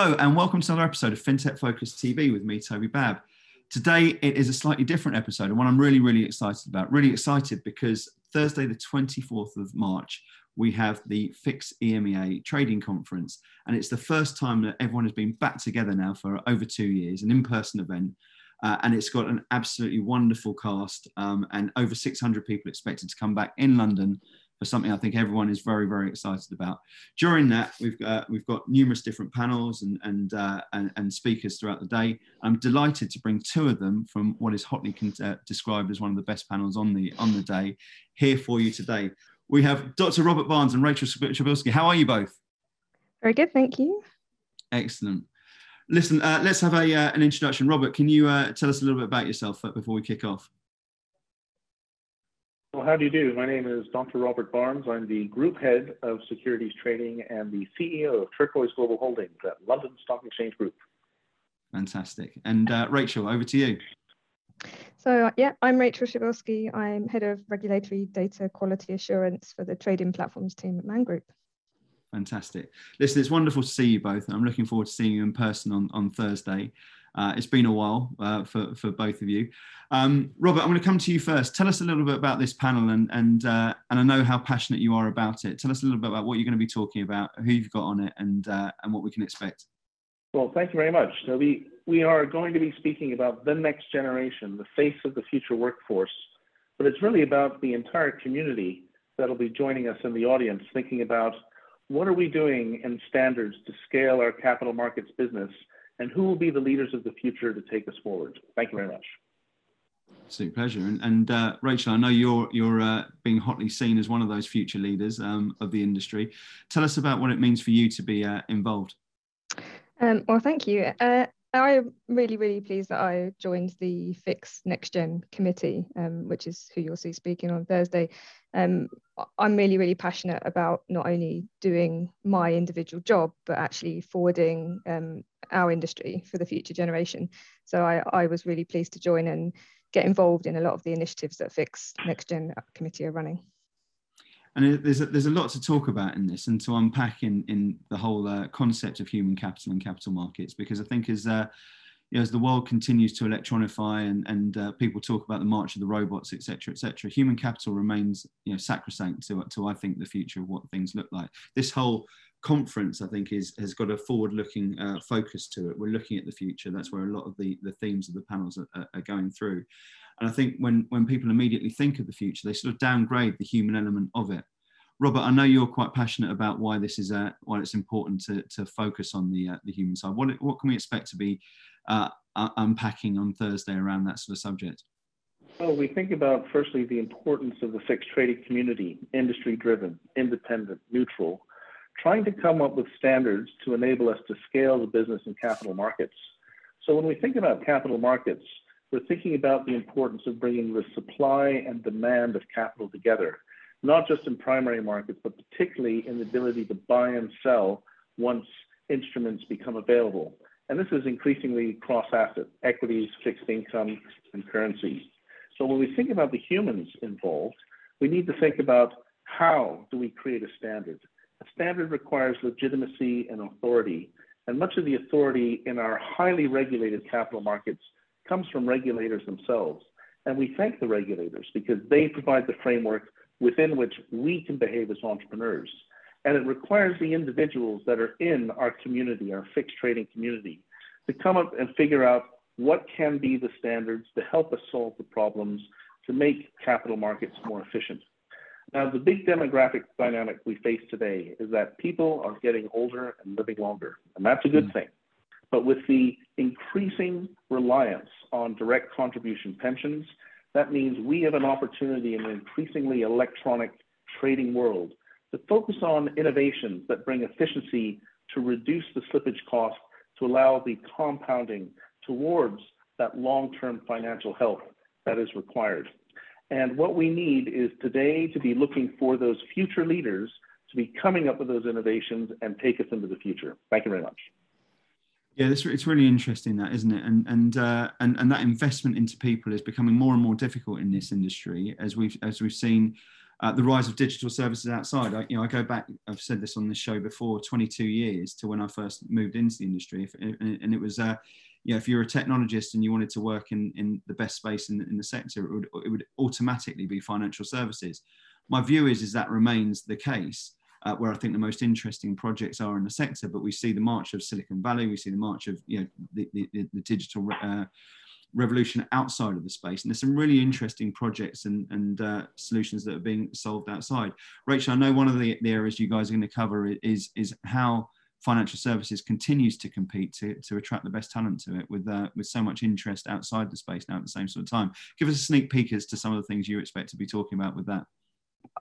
Hello, and welcome to another episode of FinTech Focus TV with me, Toby Babb. Today, it is a slightly different episode, and one I'm really, really excited about. Really excited because Thursday, the 24th of March, we have the Fix EMEA trading conference, and it's the first time that everyone has been back together now for over two years, an in person event. Uh, and it's got an absolutely wonderful cast um, and over 600 people expected to come back in London for something I think everyone is very, very excited about. During that, we've uh, we've got numerous different panels and and, uh, and, and speakers throughout the day. I'm delighted to bring two of them from what is hotly uh, described as one of the best panels on the on the day here for you today. We have Dr. Robert Barnes and Rachel Przybylski. How are you both? Very good, thank you. Excellent. Listen, uh, let's have a uh, an introduction. Robert, can you uh, tell us a little bit about yourself before we kick off? Well, how do you do? My name is Dr. Robert Barnes. I'm the Group Head of Securities Trading and the CEO of Turquoise Global Holdings at London Stock Exchange Group. Fantastic. And uh, Rachel, over to you. So, yeah, I'm Rachel Przybylski. I'm Head of Regulatory Data Quality Assurance for the Trading Platforms team at Man Group. Fantastic. Listen, it's wonderful to see you both. I'm looking forward to seeing you in person on, on Thursday. Uh, it's been a while uh, for, for both of you. Um, Robert, I'm going to come to you first. Tell us a little bit about this panel, and and uh, and I know how passionate you are about it. Tell us a little bit about what you're going to be talking about, who you've got on it, and uh, and what we can expect. Well, thank you very much. So we we are going to be speaking about the next generation, the face of the future workforce, but it's really about the entire community that'll be joining us in the audience, thinking about what are we doing in standards to scale our capital markets business and who will be the leaders of the future to take us forward. Thank you very much. Absolute pleasure. And, and uh, Rachel, I know you're you're uh, being hotly seen as one of those future leaders um, of the industry. Tell us about what it means for you to be uh, involved. Um, well, thank you. Uh, I'm really, really pleased that I joined the Fix Next Gen committee, um, which is who you'll see speaking on Thursday. Um, I'm really, really passionate about not only doing my individual job, but actually forwarding um, our industry for the future generation. So I, I was really pleased to join and get involved in a lot of the initiatives that Fix Next Gen committee are running and there's a, there's a lot to talk about in this and to unpack in in the whole uh, concept of human capital and capital markets because I think as uh, you know, as the world continues to electronify and, and uh, people talk about the march of the robots, etc., etc., human capital remains you know sacrosanct to, to I think the future of what things look like. This whole conference, I think, is has got a forward-looking uh, focus to it. We're looking at the future. That's where a lot of the the themes of the panels are, are going through. And I think when, when people immediately think of the future, they sort of downgrade the human element of it. Robert, I know you're quite passionate about why this is uh, why it's important to, to focus on the uh, the human side. What what can we expect to be uh, unpacking on Thursday around that sort of subject? Well, we think about firstly the importance of the FIX trading community, industry driven, independent, neutral, trying to come up with standards to enable us to scale the business and capital markets. So when we think about capital markets, we're thinking about the importance of bringing the supply and demand of capital together, not just in primary markets, but particularly in the ability to buy and sell once instruments become available. And this is increasingly cross asset, equities, fixed income, and currencies. So when we think about the humans involved, we need to think about how do we create a standard? A standard requires legitimacy and authority. And much of the authority in our highly regulated capital markets comes from regulators themselves. And we thank the regulators because they provide the framework within which we can behave as entrepreneurs. And it requires the individuals that are in our community, our FIX trading community, to come up and figure out what can be the standards to help us solve the problems to make capital markets more efficient. Now, the big demographic dynamic we face today is that people are getting older and living longer, and that's a good mm. thing. But with the increasing reliance on direct contribution pensions, that means we have an opportunity in an increasingly electronic trading world to focus on innovations that bring efficiency to reduce the slippage cost to allow the compounding towards that long-term financial health that is required. And what we need is today to be looking for those future leaders to be coming up with those innovations and take us into the future. Thank you very much. Yeah, it's, it's really interesting that, isn't it? And and uh, and and that investment into people is becoming more and more difficult in this industry, as we've as we've seen uh, the rise of digital services outside. I, you know, I go back. I've said this on this show before. 22 years to when I first moved into the industry, if, and it was. Uh, you know, if you're a technologist and you wanted to work in, in the best space in, in the sector, it would, it would automatically be financial services. My view is, is that remains the case, uh, where I think the most interesting projects are in the sector. But we see the march of Silicon Valley, we see the march of you know the, the, the digital uh, revolution outside of the space. And there's some really interesting projects and, and uh, solutions that are being solved outside. Rachel, I know one of the, the areas you guys are going to cover is, is how financial services continues to compete to, to attract the best talent to it with, uh, with so much interest outside the space now at the same sort of time. Give us a sneak peek as to some of the things you expect to be talking about with that.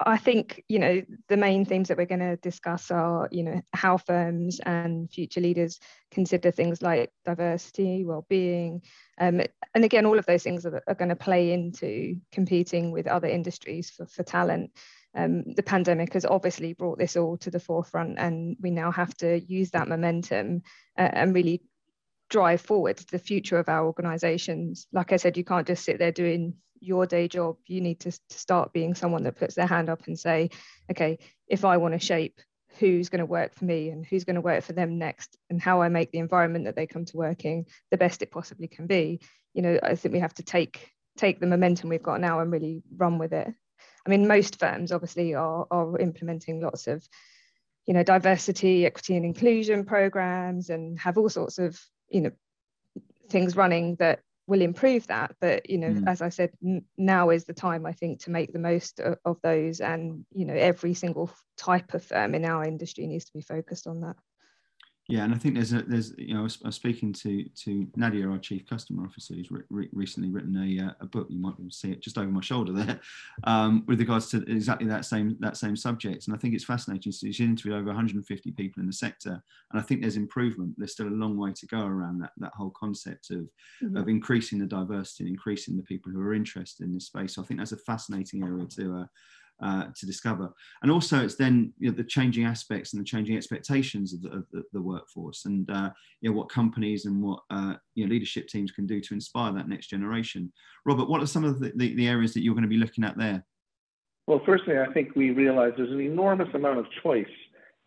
I think you know the main themes that we're going to discuss are you know how firms and future leaders consider things like diversity, well-being, um, and again all of those things are, are, going to play into competing with other industries for, for talent. Um, the pandemic has obviously brought this all to the forefront, and we now have to use that momentum uh, and really drive forward the future of our organizations. Like I said, you can't just sit there doing your day job you need to, to start being someone that puts their hand up and say okay if i want to shape who's going to work for me and who's going to work for them next and how i make the environment that they come to working the best it possibly can be you know i think we have to take take the momentum we've got now and really run with it. I mean most firms obviously are, are implementing lots of you know diversity equity and inclusion programs and have all sorts of you know things running that will improve that but you know mm. as i said n- now is the time i think to make the most of, of, those and you know every single type of firm in our industry needs to be focused on that yeah, and I think there's a there's you know I was, I was speaking to to Nadia, our chief customer officer, who's re- recently written a, uh, a book. You might be able to see it just over my shoulder there, um, with regards to exactly that same that same subject. And I think it's fascinating. She's interviewed over 150 people in the sector, and I think there's improvement. There's still a long way to go around that that whole concept of mm-hmm. of increasing the diversity, and increasing the people who are interested in this space. So I think that's a fascinating area to uh, uh, to discover. And also, it's then you know, the changing aspects and the changing expectations of the, of the, the workforce, and uh, you know what companies and what uh, you know leadership teams can do to inspire that next generation. Robert, what are some of the, the, the areas that you're going to be looking at there? Well, firstly, I think we realize there's an enormous amount of choice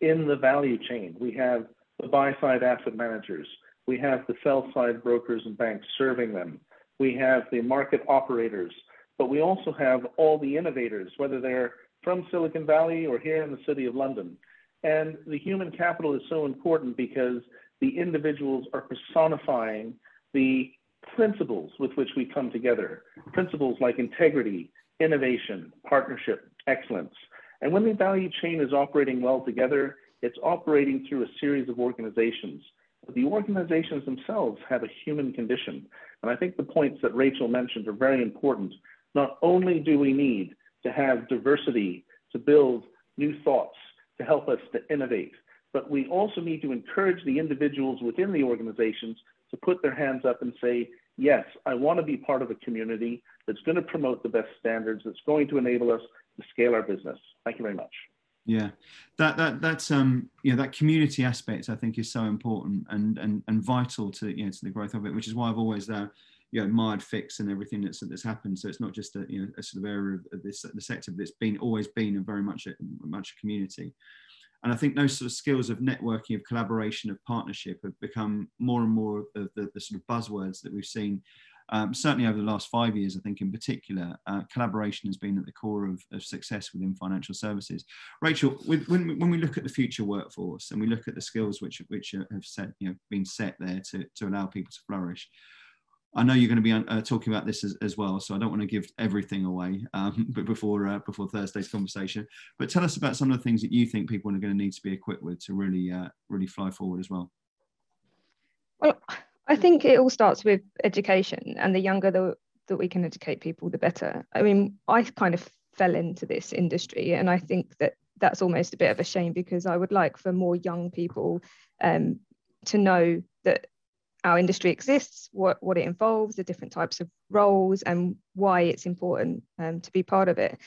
in the value chain. We have the buy side asset managers, we have the sell side brokers and banks serving them, we have the market operators but we also have all the innovators, whether they're from Silicon Valley or here in the city of London. And the human capital is so important because the individuals are personifying the principles with which we come together principles like integrity, innovation, partnership, excellence. And when the value chain is operating well together, it's operating through a series of organizations. But the organizations themselves have a human condition. And I think the points that Rachel mentioned are very important. Not only do we need to have diversity to build new thoughts, to help us to innovate, but we also need to encourage the individuals within the organizations to put their hands up and say, yes, I want to be part of a community that's going to promote the best standards, that's going to enable us to scale our business. Thank you very much. Yeah, that that that's um you know that community aspect I think is so important and and and vital to you know to the growth of it, which is why I've always uh, you know mired fix and everything that's that's happened. So it's not just a you know a sort of area of this the sector, it's been always been a very much a, much a community. And I think those sort of skills of networking, of collaboration, of partnership have become more and more of the, the sort of buzzwords that we've seen. Um, certainly over the last five years, I think in particular, uh, collaboration has been at the core of, of success within financial services. Rachel, with, when, we, when we look at the future workforce and we look at the skills which, which have set, you know, been set there to, to allow people to flourish, I know you're going to be uh, talking about this as, as, well, so I don't want to give everything away um, but before uh, before Thursday's conversation. But tell us about some of the things that you think people are going to need to be equipped with to really uh, really fly forward as well. Well, I think it all starts with education, and the younger the, that we can educate people, the better. I mean, I kind of fell into this industry, and I think that that's almost a bit of a shame because I would like for more young people um, to know that our industry exists, what, what it involves, the different types of roles, and why it's important um, to be part of it.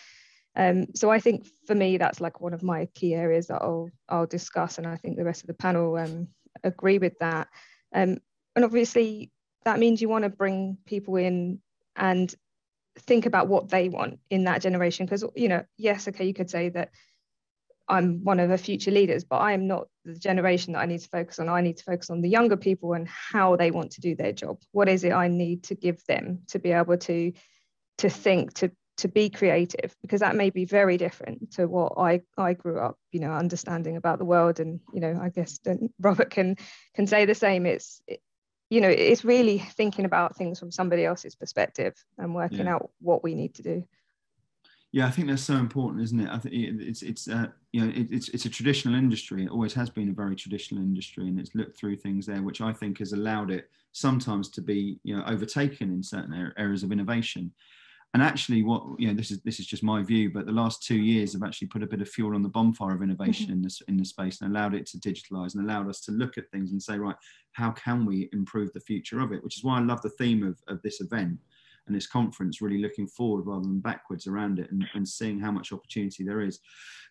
Um, so I think for me, that's like one of my key areas that I'll, I'll discuss, and I think the rest of the panel um, agree with that. Um, and obviously, that means you want to bring people in and think about what they want in that generation because you know yes okay you could say that I'm one of the future leaders, but I am not the generation that I need to focus on. I need to focus on the younger people and how they want to do their job. What is it I need to give them to be able to to think, to to be creative? Because that may be very different to what I I grew up, you know, understanding about the world. And you know, I guess Robert can can say the same. It's it, you know, it's really thinking about things from somebody else's perspective and working yeah. out what we need to do. Yeah, I think that's so important, isn't it? I think it's it's uh, you know it, it's it's a traditional industry. It always has been a very traditional industry, and it's looked through things there, which I think has allowed it sometimes to be you know overtaken in certain areas of innovation. And actually, what you know, this is this is just my view, but the last two years have actually put a bit of fuel on the bonfire of innovation mm-hmm. in this in the space and allowed it to digitalize and allowed us to look at things and say, right, how can we improve the future of it? Which is why I love the theme of, of this event and this conference really looking forward rather than backwards around it and, and seeing how much opportunity there is.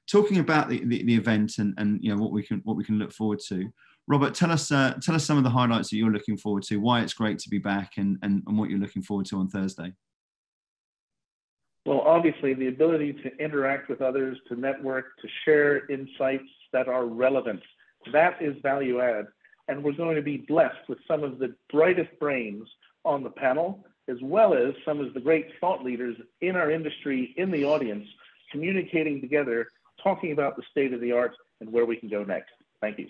Talking about the, the, the, event and, and you know what we can what we can look forward to robert tell us uh, tell us some of the highlights that you're looking forward to why it's great to be back and, and, and what you're looking forward to on thursday. Well obviously the ability to interact with others to network to share insights that are relevant that is value add. And we're going to be blessed with some of the brightest brains on the panel as well as some of the great thought leaders in our industry in the audience, communicating together, talking about the state of the art and where we can go next. Thank you.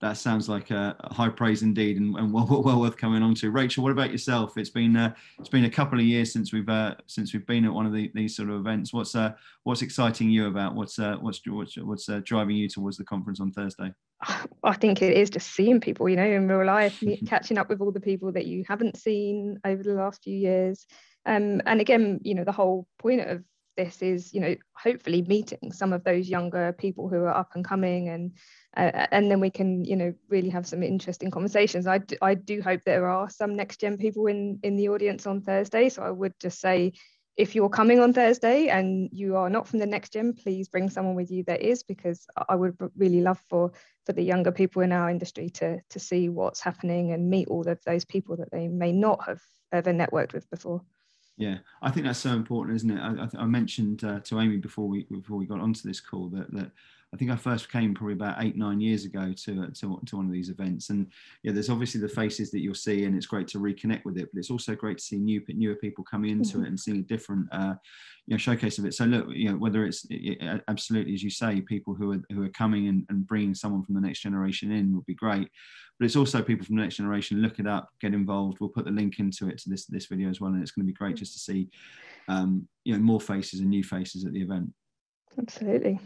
That sounds like a high praise indeed, and, and well, well, worth coming on to. Rachel, what about yourself? It's been uh, it's been a couple of years since we've uh, since we've been at one of the, these sort of events. What's uh, what's exciting you about? What's uh, what's what's, what's uh, driving you towards the conference on Thursday? I think it is just seeing people, you know, in real life, catching up with all the people that you haven't seen over the last few years. Um, and again, you know, the whole point of this is, you know, hopefully meeting some of those younger people who are up and coming, and uh, and then we can, you know, really have some interesting conversations. I do, I do hope there are some next gen people in in the audience on Thursday. So I would just say, if you're coming on Thursday and you are not from the next gen, please bring someone with you that is, because I would really love for for the younger people in our industry to to see what's happening and meet all of those people that they may not have ever networked with before. Yeah, I think that's so important, isn't it? I, I, I mentioned uh, to Amy before we before we got onto this call that that I think I first came probably about eight, nine years ago to, to, to one of these events. And yeah, there's obviously the faces that you'll see, and it's great to reconnect with it. But it's also great to see new newer people coming into mm-hmm. it and seeing a different, uh, you know, showcase of it. So look, you know, whether it's it, absolutely as you say, people who are who are coming and, and bringing someone from the next generation in would be great. But it's also people from the next generation. Look it up, get involved. We'll put the link into it to this this video as well, and it's going to be great mm. just to see, um, you know, more faces and new faces at the event. Absolutely.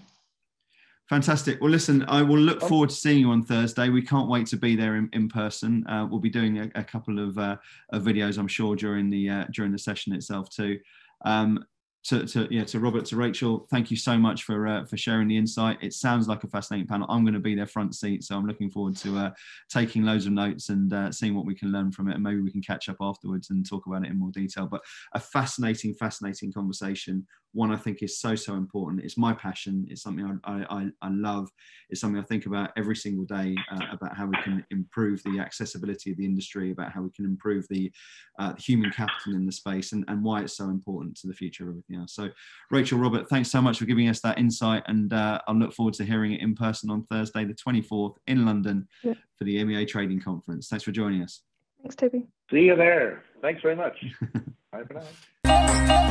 Fantastic. Well, listen, I will look oh. forward to seeing you on Thursday. We can't wait to be there in, in person. Uh, we'll be doing a, a couple of, uh, of, videos, I'm sure, during the uh, during the session itself too. Um, to, to yeah to Robert to Rachel, thank you so much for uh, for sharing the insight. It sounds like a fascinating panel. I'm going to be their front seat, so I'm looking forward to uh, taking loads of notes and uh, seeing what we can learn from it, and maybe we can catch up afterwards and talk about it in more detail. But a fascinating, fascinating conversation. One I think is so so important. It's my passion. It's something I I, I love. It's something I think about every single day uh, about how we can improve the accessibility of the industry, about how we can improve the, uh, the human capital in the space, and, and why it's so important to the future of everything else. So, Rachel, Robert, thanks so much for giving us that insight, and uh, I look forward to hearing it in person on Thursday, the 24th, in London yeah. for the EMEA Trading Conference. Thanks for joining us. Thanks, Toby. See you there. Thanks very much. Bye for now.